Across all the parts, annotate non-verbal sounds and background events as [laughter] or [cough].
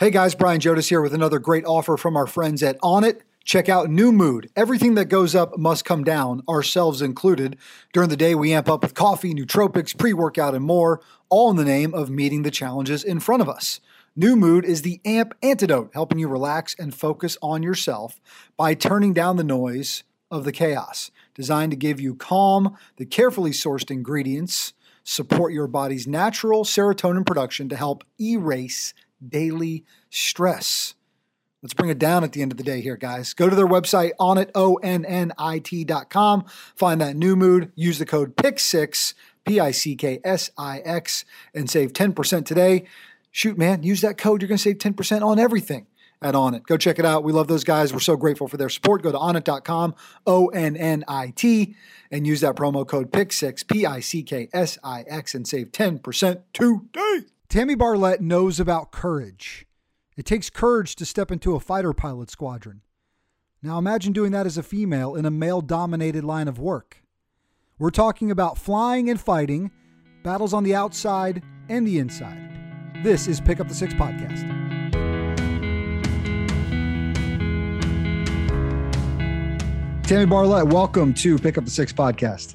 Hey guys, Brian Jodice here with another great offer from our friends at Onnit. Check out New Mood. Everything that goes up must come down, ourselves included. During the day, we amp up with coffee, nootropics, pre workout, and more, all in the name of meeting the challenges in front of us. New Mood is the AMP antidote, helping you relax and focus on yourself by turning down the noise of the chaos. Designed to give you calm, the carefully sourced ingredients support your body's natural serotonin production to help erase daily stress. Let's bring it down at the end of the day here, guys. Go to their website, onnit, O-N-N-I-T dot com. Find that new mood. Use the code PICK6, P-I-C-K-S-I-X, and save 10% today. Shoot, man, use that code. You're going to save 10% on everything at Onnit. Go check it out. We love those guys. We're so grateful for their support. Go to onnit.com, O N N I T, and use that promo code PICK6, P I C K S I X, and save 10% today. Tammy Barlett knows about courage. It takes courage to step into a fighter pilot squadron. Now imagine doing that as a female in a male dominated line of work. We're talking about flying and fighting, battles on the outside and the inside. This is Pick Up the Six podcast. Tammy Barlett, welcome to Pick Up the Six podcast.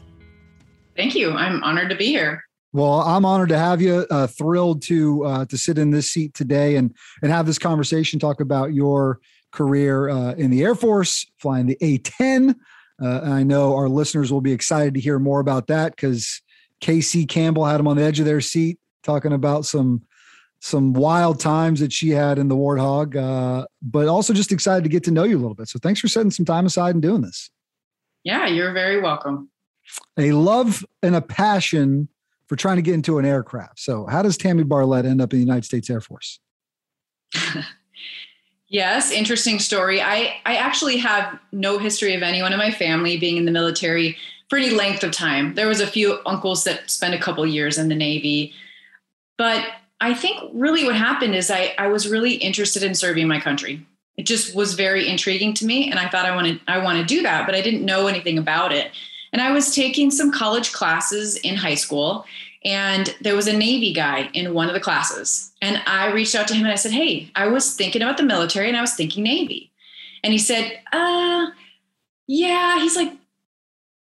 Thank you. I'm honored to be here. Well, I'm honored to have you. Uh, thrilled to uh, to sit in this seat today and and have this conversation. Talk about your career uh, in the Air Force, flying the A-10. Uh, I know our listeners will be excited to hear more about that because Casey Campbell had them on the edge of their seat talking about some some wild times that she had in the Warthog, uh, but also just excited to get to know you a little bit. So thanks for setting some time aside and doing this. Yeah, you're very welcome. A love and a passion for trying to get into an aircraft. So, how does Tammy Barlett end up in the United States Air Force? [laughs] yes, interesting story. I, I actually have no history of anyone in my family being in the military for any length of time. There was a few uncles that spent a couple years in the Navy, but I think really what happened is I, I was really interested in serving my country. It just was very intriguing to me. And I thought I wanted, I want to do that, but I didn't know anything about it. And I was taking some college classes in high school and there was a Navy guy in one of the classes. And I reached out to him and I said, Hey, I was thinking about the military and I was thinking Navy. And he said, Uh, yeah. He's like,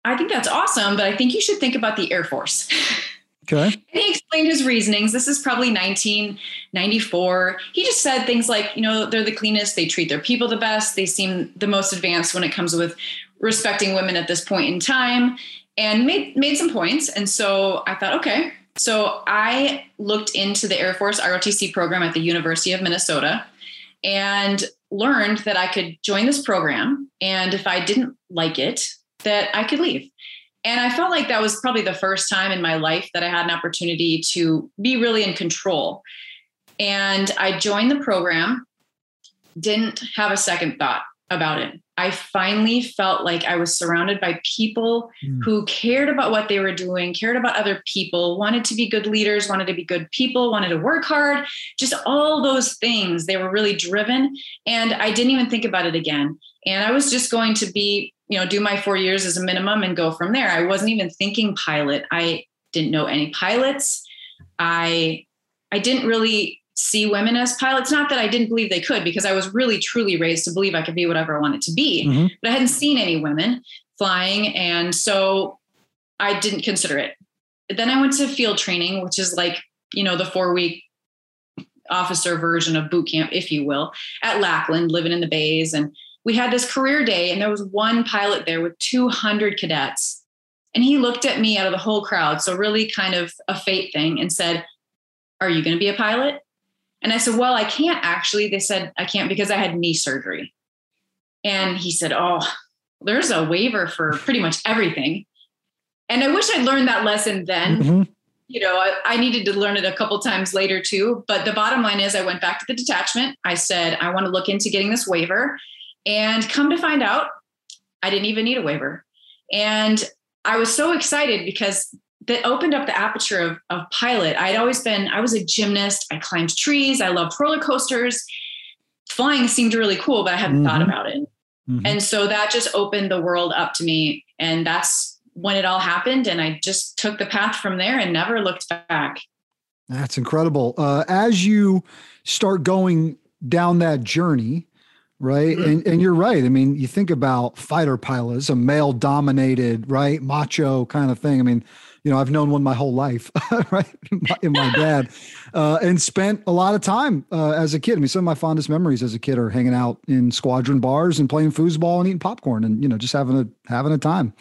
I think that's awesome, but I think you should think about the Air Force. [laughs] Okay. And he explained his reasonings. This is probably 1994. He just said things like, you know, they're the cleanest, they treat their people the best, they seem the most advanced when it comes with respecting women at this point in time, and made made some points. And so I thought, okay. So I looked into the Air Force ROTC program at the University of Minnesota and learned that I could join this program. And if I didn't like it, that I could leave. And I felt like that was probably the first time in my life that I had an opportunity to be really in control. And I joined the program, didn't have a second thought about it. I finally felt like I was surrounded by people mm. who cared about what they were doing, cared about other people, wanted to be good leaders, wanted to be good people, wanted to work hard, just all those things. They were really driven. And I didn't even think about it again. And I was just going to be you know do my four years as a minimum and go from there i wasn't even thinking pilot i didn't know any pilots i i didn't really see women as pilots not that i didn't believe they could because i was really truly raised to believe i could be whatever i wanted to be mm-hmm. but i hadn't seen any women flying and so i didn't consider it then i went to field training which is like you know the four week officer version of boot camp if you will at lackland living in the bays and we had this career day and there was one pilot there with 200 cadets. And he looked at me out of the whole crowd. So, really kind of a fate thing and said, Are you going to be a pilot? And I said, Well, I can't actually. They said, I can't because I had knee surgery. And he said, Oh, there's a waiver for pretty much everything. And I wish I'd learned that lesson then. Mm-hmm. You know, I, I, needed to learn it a couple times later too. But the bottom line is, I went back to the detachment. I said, I want to look into getting this waiver. And come to find out, I didn't even need a waiver. And I was so excited because that opened up the aperture of, of pilot. I'd always been, I was a gymnast. I climbed trees. I loved roller coasters. Flying seemed really cool, but I hadn't mm-hmm. thought about it. Mm-hmm. And so that just opened the world up to me. And that's when it all happened. And I just took the path from there and never looked back. That's incredible. Uh, as you start going down that journey, right? Mm-hmm. And and you're right. I mean, you think about fighter pilots, a male dominated, right, macho kind of thing. I mean, you know, I've known one my whole life, [laughs] right? In my dad, uh, and spent a lot of time uh, as a kid. I mean, some of my fondest memories as a kid are hanging out in squadron bars and playing foosball and eating popcorn and you know just having a having a time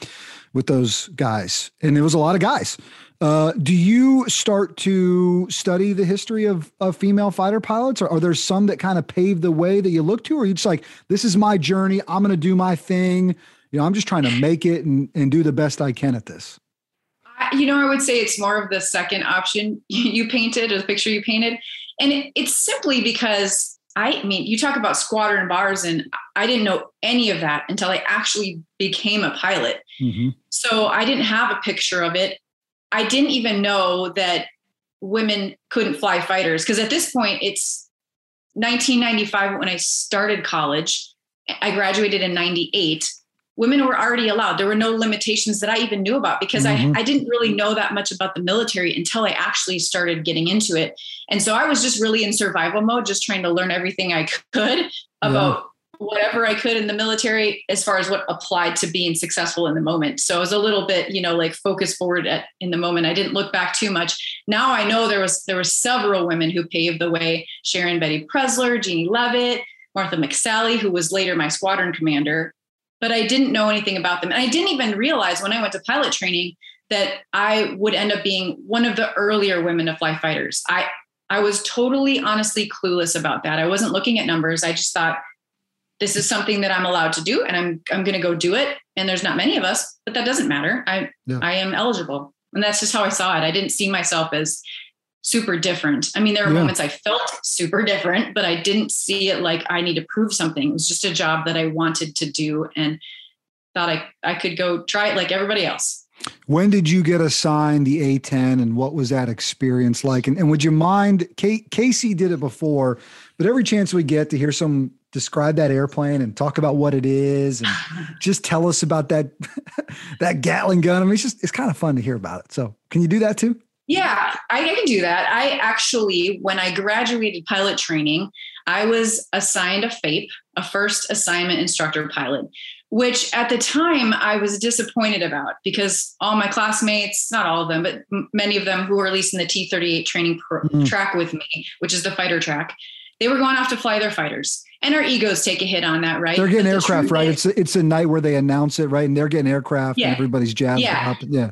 with those guys. And there was a lot of guys. Uh, do you start to study the history of, of female fighter pilots, or are there some that kind of pave the way that you look to, or are you just like, this is my journey, I'm going to do my thing, you know, I'm just trying to make it and, and do the best I can at this? You know, I would say it's more of the second option [laughs] you painted or the picture you painted. And it, it's simply because I mean, you talk about squadron bars, and I didn't know any of that until I actually became a pilot. Mm-hmm. So I didn't have a picture of it. I didn't even know that women couldn't fly fighters because at this point it's 1995 when I started college. I graduated in 98. Women were already allowed. There were no limitations that I even knew about because mm-hmm. I, I didn't really know that much about the military until I actually started getting into it. And so I was just really in survival mode, just trying to learn everything I could about whatever I could in the military as far as what applied to being successful in the moment. So it was a little bit, you know, like focus forward at, in the moment. I didn't look back too much. Now I know there was there were several women who paved the way: Sharon Betty Preszler, Jeannie Leavitt, Martha McSally, who was later my squadron commander. But I didn't know anything about them, and I didn't even realize when I went to pilot training that I would end up being one of the earlier women to fly fighters. I I was totally honestly clueless about that. I wasn't looking at numbers. I just thought this is something that I'm allowed to do and I'm I'm going to go do it and there's not many of us but that doesn't matter I yeah. I am eligible and that's just how I saw it I didn't see myself as super different I mean there are yeah. moments I felt super different but I didn't see it like I need to prove something it was just a job that I wanted to do and thought I I could go try it like everybody else when did you get assigned the A10 and what was that experience like? And, and would you mind, Kate, Casey did it before, but every chance we get to hear some describe that airplane and talk about what it is and [laughs] just tell us about that [laughs] that Gatling gun. I mean, it's just it's kind of fun to hear about it. So, can you do that too? Yeah, I, I can do that. I actually, when I graduated pilot training, I was assigned a FAIP, a first assignment instructor pilot, which at the time I was disappointed about because all my classmates, not all of them, but many of them who were at least in the T 38 training pro- mm-hmm. track with me, which is the fighter track, they were going off to fly their fighters and our egos take a hit on that, right? They're getting but aircraft, right? Is, it's it's a night where they announce it, right? And they're getting aircraft, yeah. and everybody's jazzed yeah. up. Yeah,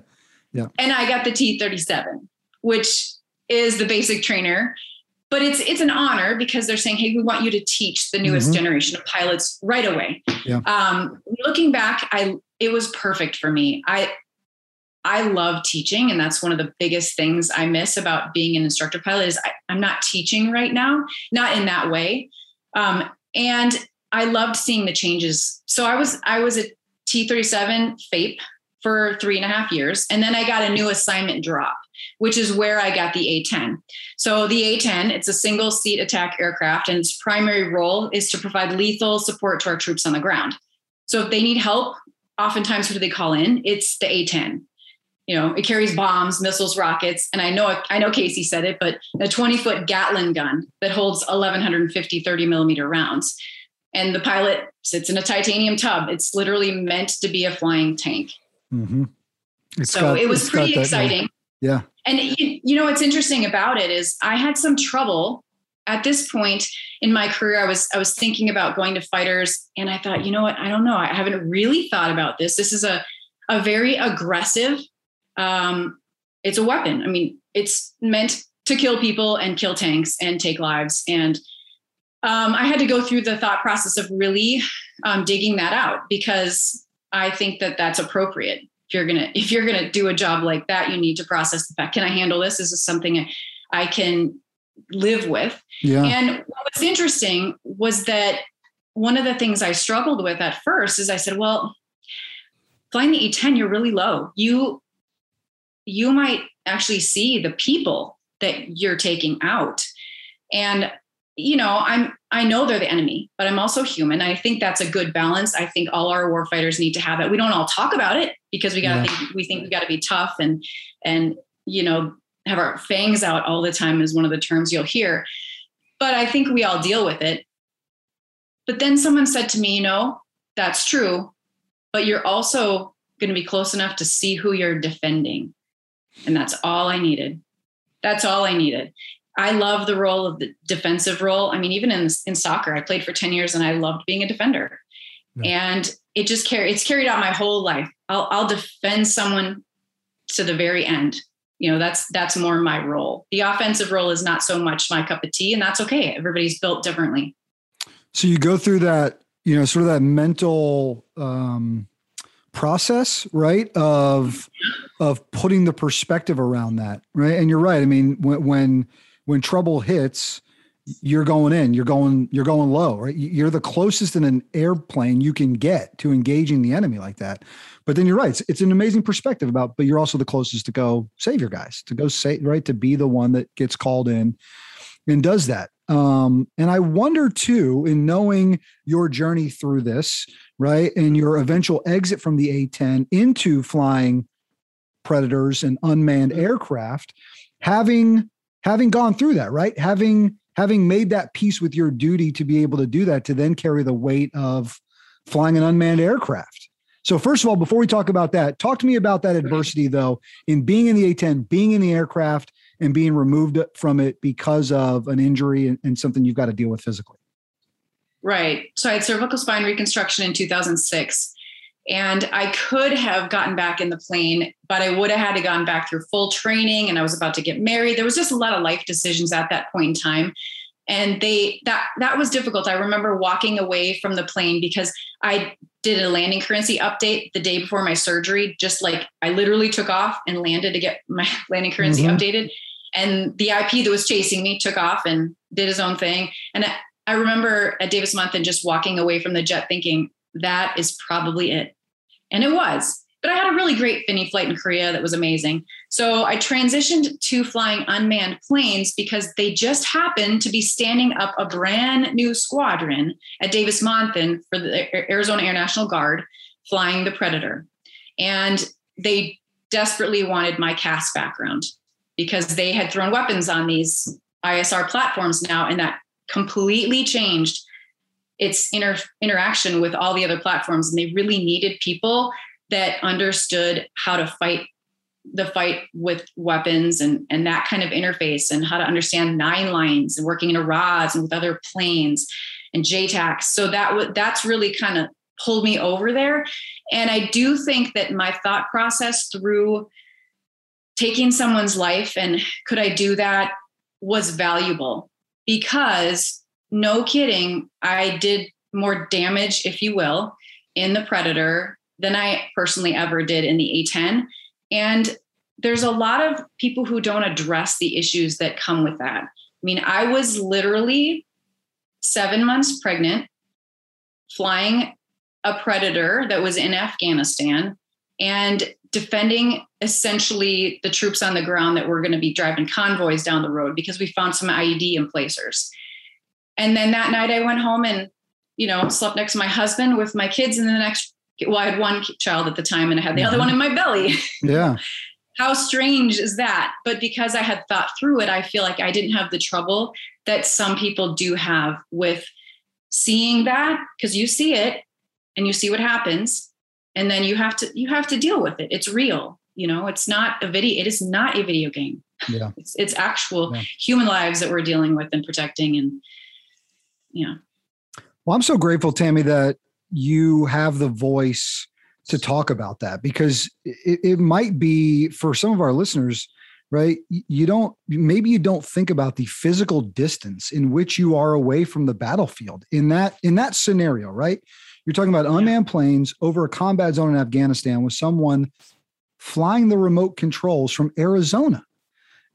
yeah. And I got the T thirty seven, which is the basic trainer, but it's it's an honor because they're saying, hey, we want you to teach the newest mm-hmm. generation of pilots right away. Yeah. Um, looking back, I it was perfect for me. I I love teaching, and that's one of the biggest things I miss about being an instructor pilot is I, am not teaching right now, not in that way. Um, and I loved seeing the changes. So I was I was a T37 FAIP for three and a half years, and then I got a new assignment drop, which is where I got the A10. So the A10, it's a single seat attack aircraft, and its primary role is to provide lethal support to our troops on the ground. So if they need help, oftentimes who do they call in? It's the A10 you know, it carries bombs, missiles, rockets, and I know I know Casey said it, but a 20 foot Gatling gun that holds 1,150 30 millimeter rounds, and the pilot sits in a titanium tub. It's literally meant to be a flying tank. Mm-hmm. so got, it was pretty exciting. Yeah. And you, you know what's interesting about it is I had some trouble at this point in my career. I was I was thinking about going to fighters, and I thought, you know what? I don't know. I haven't really thought about this. This is a a very aggressive um, it's a weapon. I mean, it's meant to kill people and kill tanks and take lives. And um, I had to go through the thought process of really um, digging that out because I think that that's appropriate. If you're gonna if you're gonna do a job like that, you need to process the fact: Can I handle this? Is this something I can live with? Yeah. And what was interesting was that one of the things I struggled with at first is I said, well, flying the A10, you're really low. You you might actually see the people that you're taking out. And you know, I'm I know they're the enemy, but I'm also human. I think that's a good balance. I think all our warfighters need to have it. We don't all talk about it because we gotta yeah. think we think we gotta be tough and and you know have our fangs out all the time is one of the terms you'll hear. But I think we all deal with it. But then someone said to me, you know, that's true, but you're also going to be close enough to see who you're defending. And that's all I needed. That's all I needed. I love the role of the defensive role. I mean, even in in soccer, I played for 10 years and I loved being a defender. Yeah. And it just carry it's carried out my whole life. I'll I'll defend someone to the very end. You know, that's that's more my role. The offensive role is not so much my cup of tea, and that's okay. Everybody's built differently. So you go through that, you know, sort of that mental um process right of of putting the perspective around that right and you're right i mean when when when trouble hits you're going in you're going you're going low right? You're the closest in an airplane you can get to engaging the enemy like that. But then you're right it's, it's an amazing perspective about but you're also the closest to go save your guys to go say right? To be the one that gets called in and does that. Um, and I wonder too, in knowing your journey through this, right, and your eventual exit from the A 10 into flying predators and unmanned mm-hmm. aircraft, having having gone through that, right, having having made that peace with your duty to be able to do that, to then carry the weight of flying an unmanned aircraft. So, first of all, before we talk about that, talk to me about that adversity, though, in being in the A 10, being in the aircraft, and being removed from it because of an injury and, and something you've got to deal with physically. Right. So I had cervical spine reconstruction in 2006 and I could have gotten back in the plane, but I would have had to gone back through full training and I was about to get married. There was just a lot of life decisions at that point in time. And they that that was difficult. I remember walking away from the plane because I did a landing currency update the day before my surgery. Just like I literally took off and landed to get my [laughs] landing currency mm-hmm. updated. And the IP that was chasing me took off and did his own thing. And I, I remember at Davis Monthan just walking away from the jet thinking, that is probably it. And it was. But I had a really great fini flight in Korea that was amazing. So I transitioned to flying unmanned planes because they just happened to be standing up a brand new squadron at Davis Monthan for the Arizona Air National Guard flying the Predator. And they desperately wanted my CAS background because they had thrown weapons on these ISR platforms now, and that completely changed its inter- interaction with all the other platforms. And they really needed people that understood how to fight the fight with weapons and, and that kind of interface and how to understand nine lines and working in a RODS and with other planes and JTACs. So that w- that's really kind of pulled me over there. And I do think that my thought process through taking someone's life and could I do that was valuable because no kidding, I did more damage, if you will, in the Predator than I personally ever did in the A10. And there's a lot of people who don't address the issues that come with that. I mean, I was literally seven months pregnant, flying a Predator that was in Afghanistan. And defending essentially the troops on the ground that were going to be driving convoys down the road because we found some IED emplacers. And then that night I went home and, you know, slept next to my husband with my kids. And then the next, well, I had one child at the time and I had the other mm-hmm. one in my belly. [laughs] Yeah. How strange is that? But because I had thought through it, I feel like I didn't have the trouble that some people do have with seeing that because you see it and you see what happens and then you have to you have to deal with it it's real you know it's not a video it is not a video game yeah it's, it's actual yeah. human lives that we're dealing with and protecting and yeah. Well i'm so grateful tammy that you have the voice to talk about that because it, it might be for some of our listeners right? You don't maybe you don't think about the physical distance in which you are away from the battlefield in that in that scenario right? You're talking about unmanned planes over a combat zone in Afghanistan with someone flying the remote controls from Arizona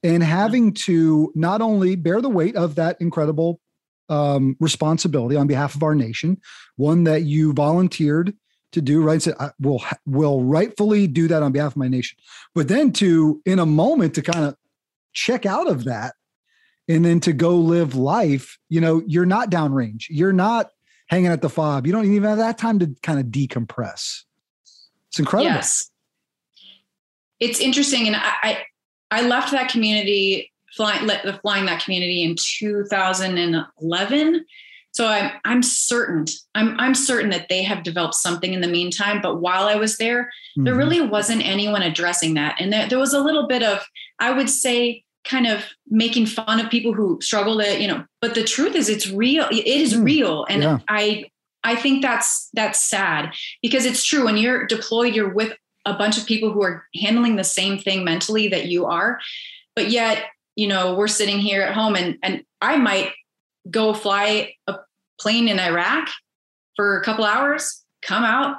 and having to not only bear the weight of that incredible um, responsibility on behalf of our nation, one that you volunteered to do, right? So I will will rightfully do that on behalf of my nation, but then to in a moment to kind of check out of that and then to go live life, you know, you're not downrange. You're not hanging at the fob. You don't even have that time to kind of decompress. It's incredible. Yes. It's interesting. And I, I I left that community flying flying that community in 2011 so I'm I'm certain I'm I'm certain that they have developed something in the meantime. But while I was there, mm-hmm. there really wasn't anyone addressing that, and there, there was a little bit of I would say kind of making fun of people who struggle to you know. But the truth is, it's real. It is mm, real, and yeah. I I think that's that's sad because it's true. When you're deployed, you're with a bunch of people who are handling the same thing mentally that you are, but yet you know we're sitting here at home and and I might go fly a plane in Iraq for a couple hours, come out,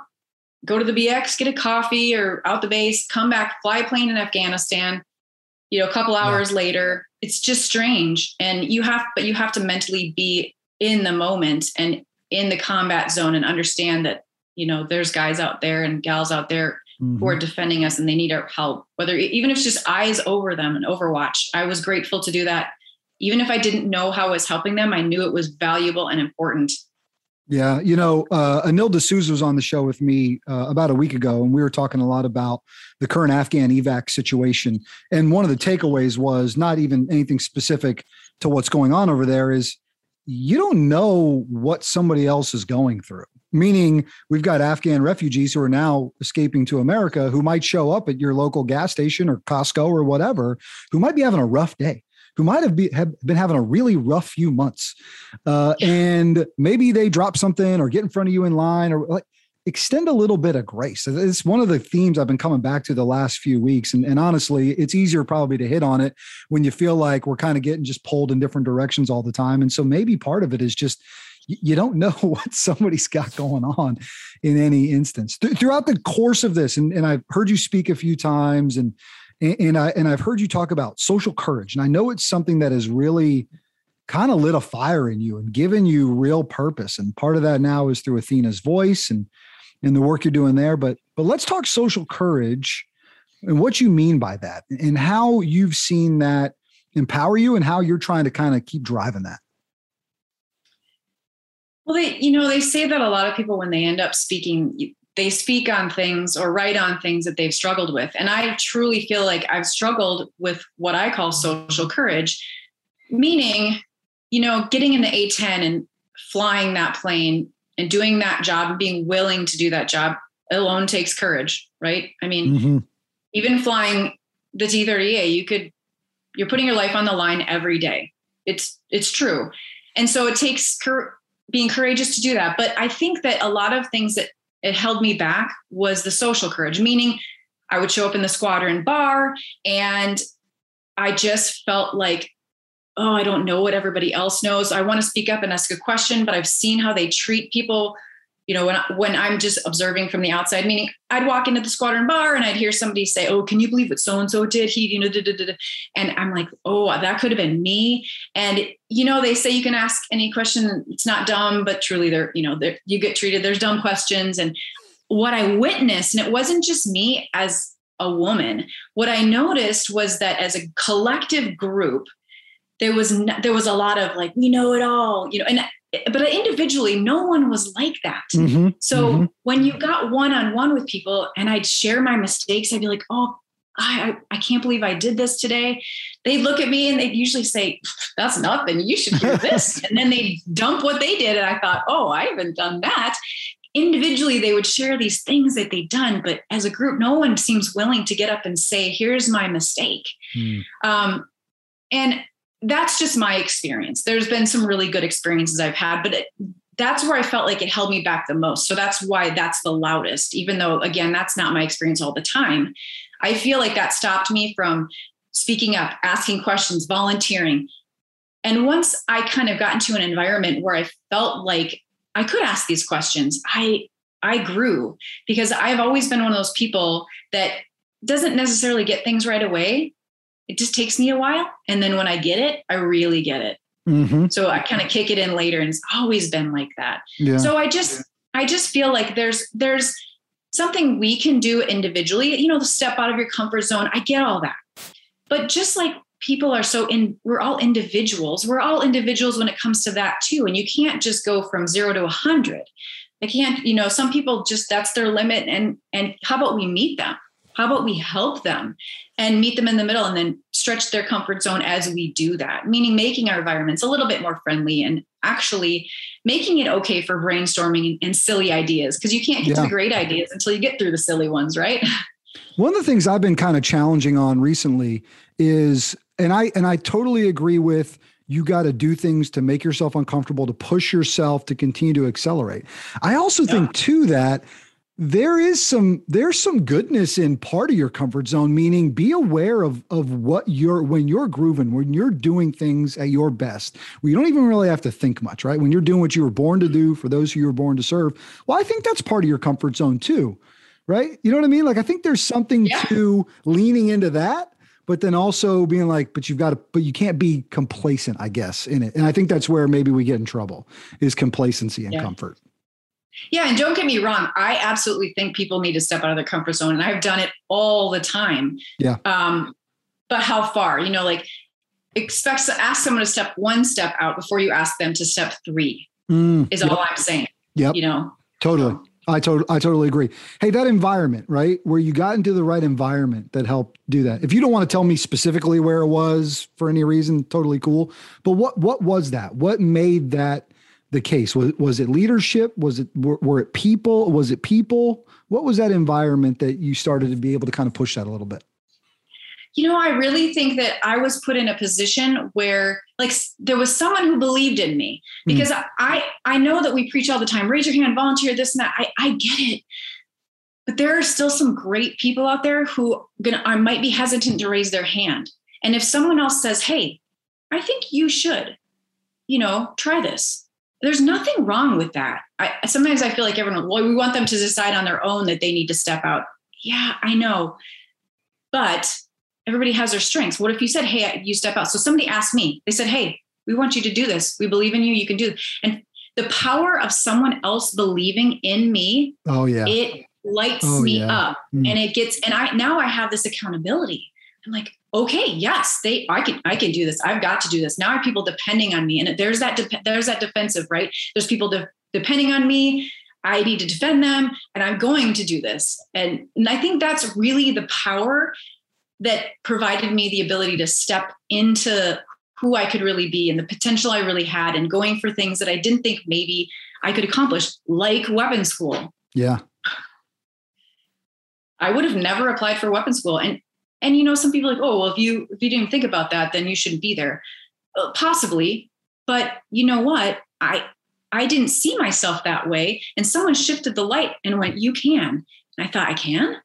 go to the BX, get a coffee or out the base, come back, fly a plane in Afghanistan. You know, a couple hours yeah. later, it's just strange. And you have, but you have to mentally be in the moment and in the combat zone and understand that, you know, there's guys out there and gals out there mm-hmm. who are mm-hmm. defending us and they need our help, whether even if it's just eyes over them and overwatch. I was grateful to do that even if I didn't know how I was helping them, I knew it was valuable and important. Yeah, you know, uh, Anil D'Souza was on the show with me uh, about a week ago, and we were talking a lot about the current Afghan evac situation. And one of the takeaways was not even anything specific to what's going on over there. Is you don't know what somebody else is going through. Meaning, we've got Afghan refugees who are now escaping to America who might show up at your local gas station or Costco or whatever, who might be having a rough day who might have, be, have been having a really rough few months. Uh, and maybe they drop something or get in front of you in line or like extend a little bit of grace. It's one of the themes I've been coming back to the last few weeks. And, and honestly, it's easier probably to hit on it when you feel like we're kind of getting just pulled in different directions all the time. And so maybe part of it is just you don't know [laughs] what somebody's got going on in any instance Th- throughout the course of this and, and i've heard you speak a few times and and, I and I've heard you talk about social courage, and I know it's something that has really kind of lit a fire in you and given you real purpose. And part of that now is through Athena's voice and and the work you're doing there. But but let's talk social courage and what you mean by that, and how you've seen that empower you, and how you're trying to kind of keep driving that. Well, they, you know, they say that a lot of people, when they end up speaking, they speak on things or write on things that they've struggled with. And I truly feel like I've struggled with what I call social courage, meaning, you know, getting in the A10 and flying that plane and doing that job and being willing to do that job alone takes courage, right? I mean, mm-hmm. even flying the T38, you could, you're putting your life on the line every day. It's, it's true. And so it takes cur- being courageous to do that. But I think that a lot of things that it held me back was the social courage, meaning I would show up in the squadron bar and I just felt like, oh, I don't know what everybody else knows. I want to speak up and ask a question, but I've seen how they treat people you know, when I, when I'm just observing from the outside, meaning I'd walk into the squadron bar and I'd hear somebody say, "Oh, can you believe what so and so did?" He, you know, da, da, da, and I'm like, "Oh, that could have been me." And you know, they say you can ask any question; it's not dumb, but truly, they're you know, they're, you get treated. There's dumb questions, and what I witnessed, and it wasn't just me as a woman. What I noticed was that as a collective group, there was there was a lot of like, we know it all, you know, and but individually no one was like that mm-hmm. so mm-hmm. when you got one-on-one with people and i'd share my mistakes i'd be like oh I, I can't believe I did this today. They'd look at me and they'd usually say, That's nothing. You should do this. [laughs] and then they dump what they did. And I thought, Oh, I haven't done that. Individually, they would share these things that they'd done. But as a group, no one seems willing to get up and say, Here's my mistake. Mm. Um, and that's just my experience. There's been some really good experiences I've had, but it, that's where I felt like it held me back the most. So that's why that's the loudest, even though, again, that's not my experience all the time. I feel like that stopped me from speaking up, asking questions, volunteering. And once I kind of got into an environment where I felt like I could ask these questions, I I grew because I've always been one of those people that doesn't necessarily get things right away, it just takes me a while. And then when I get it, I really get it. Mm-hmm. So I kind of kick it in later and it's always been like that. Yeah. So I just, I just feel like there's, there's something we can do individually, you know, the step out of your comfort zone. I get all that. But just like people are so in, we're all individuals. We're all individuals when it comes to that too. And you can't just go from zero to a hundred. I can't, you know, some people just, that's their limit. And, and how about we meet them? How about we help them? and meet them in the middle and then stretch their comfort zone as we do that, meaning making our environments a little bit more friendly and actually making it okay for brainstorming and silly ideas because you can't get yeah. to the great ideas until you get through the silly ones, right? [laughs] One of the things I've been kind of challenging on recently is and I and I totally agree with you got to do things to make yourself uncomfortable to push yourself to continue to accelerate. I also yeah. think too that there is some there's some goodness in part of your comfort zone meaning be aware of of what you're when you're grooving when you're doing things at your best. We don't even really have to think much right? When you're doing what you were born to do for those who you were born to serve well i think that's part of your comfort zone too right? You know what i mean? Like i think there's something yeah. to leaning into that but then also being like but you've got to but you can't be complacent i guess in it. And i think that's where maybe we get in trouble is complacency and yeah. comfort yeah, and don't get me wrong. I absolutely think people need to step out of their comfort zone, and I've done it all the time. Yeah. Um, but how far? You know, like expect to ask someone to step one step out before you ask them to step three. Mm, is yep. all I'm saying. Yep. You know. Totally. I totally, I totally agree. Hey, that environment, right? Where you got into the right environment that helped do that. If you don't want to tell me specifically where it was for any reason, totally cool. But what, what was that? What made that the case? Was was it leadership? Was it were, were it people? Was it people? What was that environment that you started to be able to kind of push that a little bit? You know, I really think that I was put in a position where like there was someone who believed in me hmm. because mm. I I know that we preach all the time, raise your hand, volunteer, this and that. I, I get it. But there are still some great people out there who gonna I might be hesitant to raise their hand. And if someone else says, Hey, I think you should, you know, try this there's nothing wrong with that. I, sometimes I feel like everyone, well, we want them to decide on their own that they need to step out. Yeah, I know. But everybody has their strengths. What if you said, hey, you step out? So somebody asked me, they said, hey, we want you to do this. We believe in you. You can do it. And the power of someone else believing in me, oh, yeah. It lights oh, me yeah. up mm. and it gets, and I now I have this accountability. I'm like, okay, yes, they, I can, I can do this. I've got to do this. Now have people depending on me, and there's that, de- there's that defensive, right? There's people de- depending on me. I need to defend them, and I'm going to do this. And, and I think that's really the power that provided me the ability to step into who I could really be and the potential I really had, and going for things that I didn't think maybe I could accomplish, like weapons school. Yeah. I would have never applied for weapons school. And and you know, some people like, oh, well, if you if you didn't think about that, then you shouldn't be there. Uh, possibly, but you know what? I I didn't see myself that way, and someone shifted the light and went, "You can." And I thought, "I can."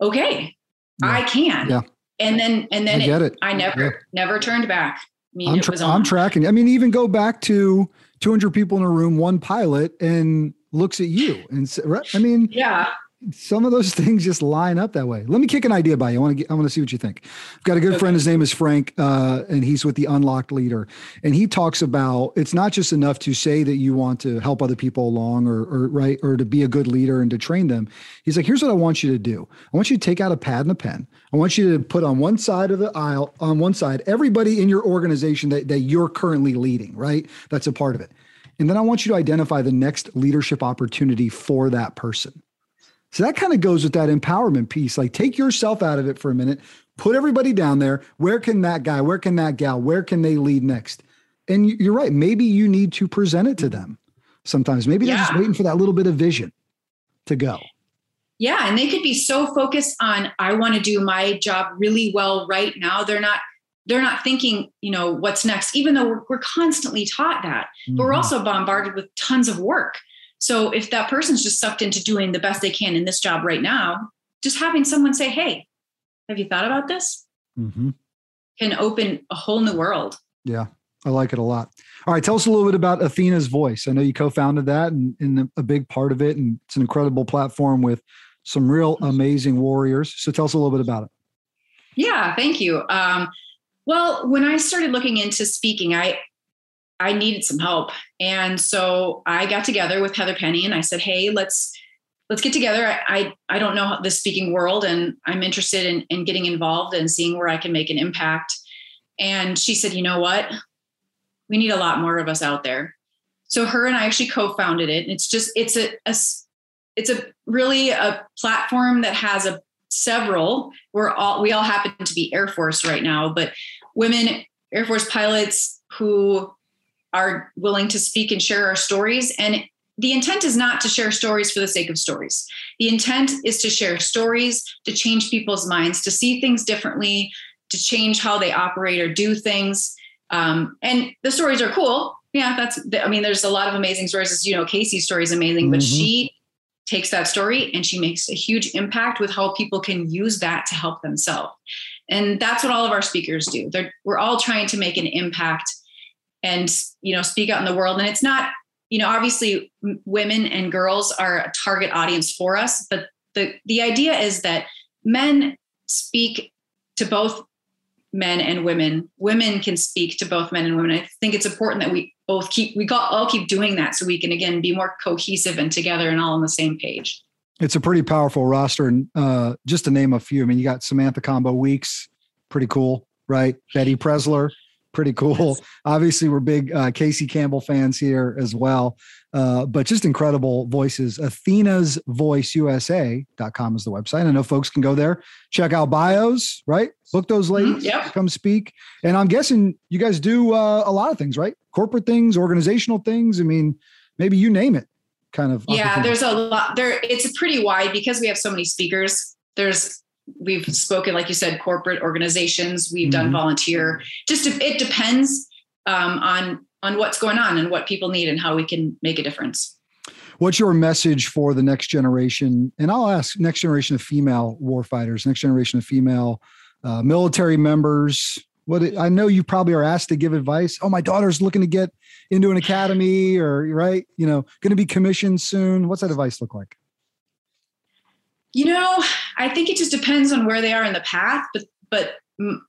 Okay, yeah. I can. Yeah. And then and then I, it, it. I never yeah. never turned back. I mean, I'm, tra- I'm tracking. I mean, even go back to 200 people in a room, one pilot, and looks at you and I mean, yeah, some of those [laughs] things just line up that way. Let me kick an idea by you. I want to get, I want to see what you think. I've got a good friend. His name is Frank, uh, and he's with the Unlocked Leader. And he talks about it's not just enough to say that you want to help other people along, or, or right, or to be a good leader and to train them. He's like, here's what I want you to do. I want you to take out a pad and a pen. I want you to put on one side of the aisle, on one side, everybody in your organization that that you're currently leading. Right, that's a part of it. And then I want you to identify the next leadership opportunity for that person. So that kind of goes with that empowerment piece. Like take yourself out of it for a minute, put everybody down there. Where can that guy, where can that gal, where can they lead next? And you're right. Maybe you need to present it to them sometimes. Maybe they're just waiting for that little bit of vision to go. Yeah. And they could be so focused on, I want to do my job really well right now. They're not they're not thinking, you know, what's next, even though we're, we're constantly taught that. Mm-hmm. But we're mm-hmm. also bombarded with tons of work. So if that person's just sucked into doing the best they can in this job right now, just having someone say, Hey, have you thought about this? Mm-hmm. Can open a whole new world. Yeah. I like it a lot. All right, tell us a little bit about Athena's Voice. I know you co-founded that and, and a big part of it, and it's an incredible platform with some real amazing warriors. So tell us a little bit about it. Yeah, thank you. Um, well, when I started looking into speaking, I I needed some help. And so I got together with Heather Penney and I said, Hey, let's let's get together. I I, I don't know the speaking world and I'm interested in, in getting involved and seeing where I can make an impact. And she said, you know what? We need a lot more of us out there. So her and I actually co-founded it. It's just it's a, a it's a really a platform that has a several. We're all we all happen to be Air Force right now, but women Air Force pilots who are willing to speak and share our stories. And the intent is not to share stories for the sake of stories. The intent is to share stories, to change people's minds, to see things differently, to change how they operate or do things. Um, and the stories are cool. Yeah, that's, I mean, there's a lot of amazing stories. As you know, Casey's story is amazing, but mm-hmm. she takes that story and she makes a huge impact with how people can use that to help themselves. And that's what all of our speakers do. They're, we're all trying to make an impact and, you know, speak out in the world. And it's not, you know, obviously women and girls are a target audience for us, but the, the idea is that men speak to both men and women. Women can speak to both men and women. I think it's important that we both keep we got all keep doing that so we can again be more cohesive and together and all on the same page. It's a pretty powerful roster, and uh, just to name a few, I mean, you got Samantha Combo Weeks, pretty cool, right? Betty Preszler, pretty cool. Yes. Obviously, we're big uh, Casey Campbell fans here as well. Uh, but just incredible voices. Athena's Voice USA.com is the website. I know folks can go there, check out bios, right? Book those mm-hmm. ladies, yep. come speak. And I'm guessing you guys do uh, a lot of things, right? Corporate things, organizational things. I mean, maybe you name it kind of. Yeah, there's a lot there. It's pretty wide because we have so many speakers. There's we've spoken, like you said, corporate organizations. We've mm-hmm. done volunteer. Just it depends um, on on what's going on and what people need and how we can make a difference. What's your message for the next generation? And I'll ask next generation of female warfighters, next generation of female uh, military members. What it, I know you probably are asked to give advice. Oh, my daughter's looking to get into an academy, or right, you know, going to be commissioned soon. What's that advice look like? You know, I think it just depends on where they are in the path. But but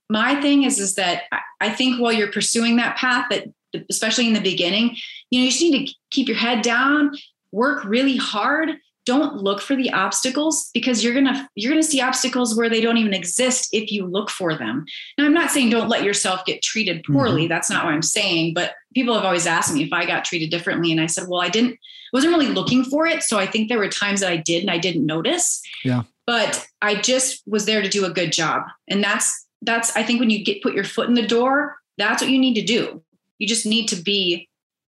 my thing is is that I think while you're pursuing that path, that especially in the beginning, you know, you just need to keep your head down, work really hard. Don't look for the obstacles because you're gonna you're gonna see obstacles where they don't even exist if you look for them. Now, I'm not saying don't let yourself get treated poorly. Mm-hmm. That's not what I'm saying. But people have always asked me if I got treated differently, and I said, well, I didn't. wasn't really looking for it. So I think there were times that I did and I didn't notice. Yeah. But I just was there to do a good job, and that's that's I think when you get put your foot in the door, that's what you need to do. You just need to be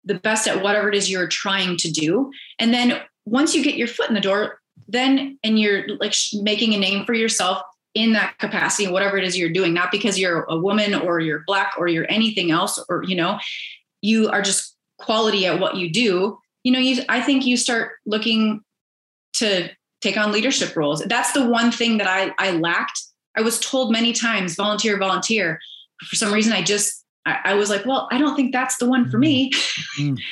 the best at whatever it is you're trying to do. And then once you get your foot in the door, then and you're like making a name for yourself in that capacity, whatever it is you're doing, not because you're a woman or you're black or you're anything else, or you know, you are just quality at what you do. You know, you I think you start looking to take on leadership roles. That's the one thing that I I lacked. I was told many times, volunteer, volunteer. For some reason, I just I, I, was like, well, I don't think that's the one for me. Mm. [laughs]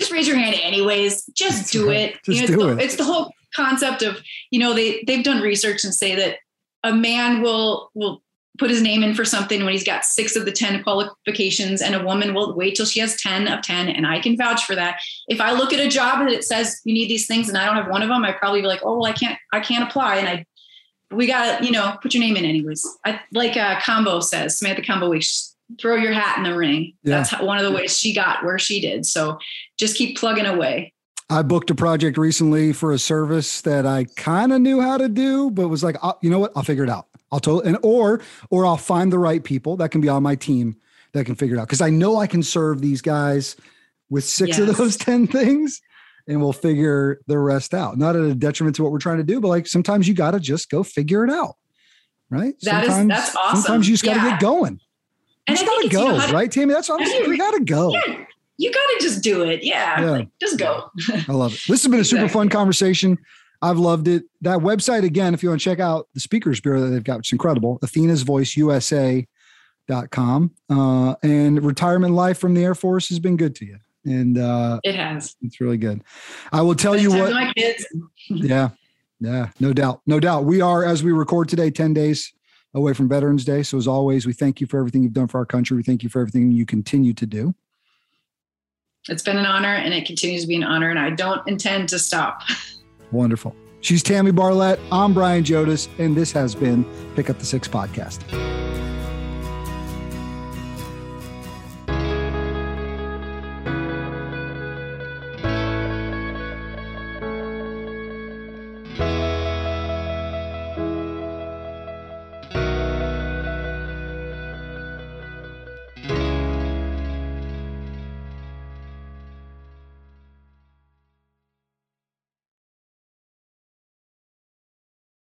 just raise your hand anyways. Just do [laughs] it. Just you know, do it's, the, it's the whole concept of, you know, they they've done research and say that a man will will put his name in for something when he's got six of the 10 qualifications and a woman will wait till she has 10 of 10 and i can vouch for that if i look at a job that it says you need these things and i don't have one of them i probably be like oh well i can't i can't apply and i we got you know put your name in anyways I, like uh, combo says samantha combo throw your hat in the ring. Yeah. That's how, one of the ways she got where she did. So just keep plugging away. I booked a project recently for a service that I kind of knew how to do, but was like, oh, you know what? I'll figure it out. I'll tell and or or I'll find the right people that can be on my team that can figure it out because I know I can serve these guys with six yes. of those [laughs] ten things, and we'll figure the rest out. Not at a detriment to what we're trying to do, but like sometimes you got to just go figure it out, right? That sometimes, is, that's awesome. Sometimes you just got to yeah. get going. And you gotta go, you know right, Tammy? That's what I'm saying. You gotta go. Yeah, you gotta just do it. Yeah, yeah. Like, just go. I love it. This has been a super fun conversation. I've loved it. That website again, if you want to check out the speakers bureau that they've got, it's incredible. Athena's Voice USA. Dot com uh, and retirement life from the Air Force has been good to you, and uh, it has. It's really good. I will tell you what. Yeah, yeah, no doubt, no doubt. We are as we record today, ten days away from Veterans Day. So, as always, we thank you for everything you've done for our country. We thank you for everything you continue to do. It's been an honor and it continues to be an honor, and I don't intend to stop. Wonderful. She's Tammy Barlett. I'm Brian Jodice, and this has been Pick Up the Six podcast.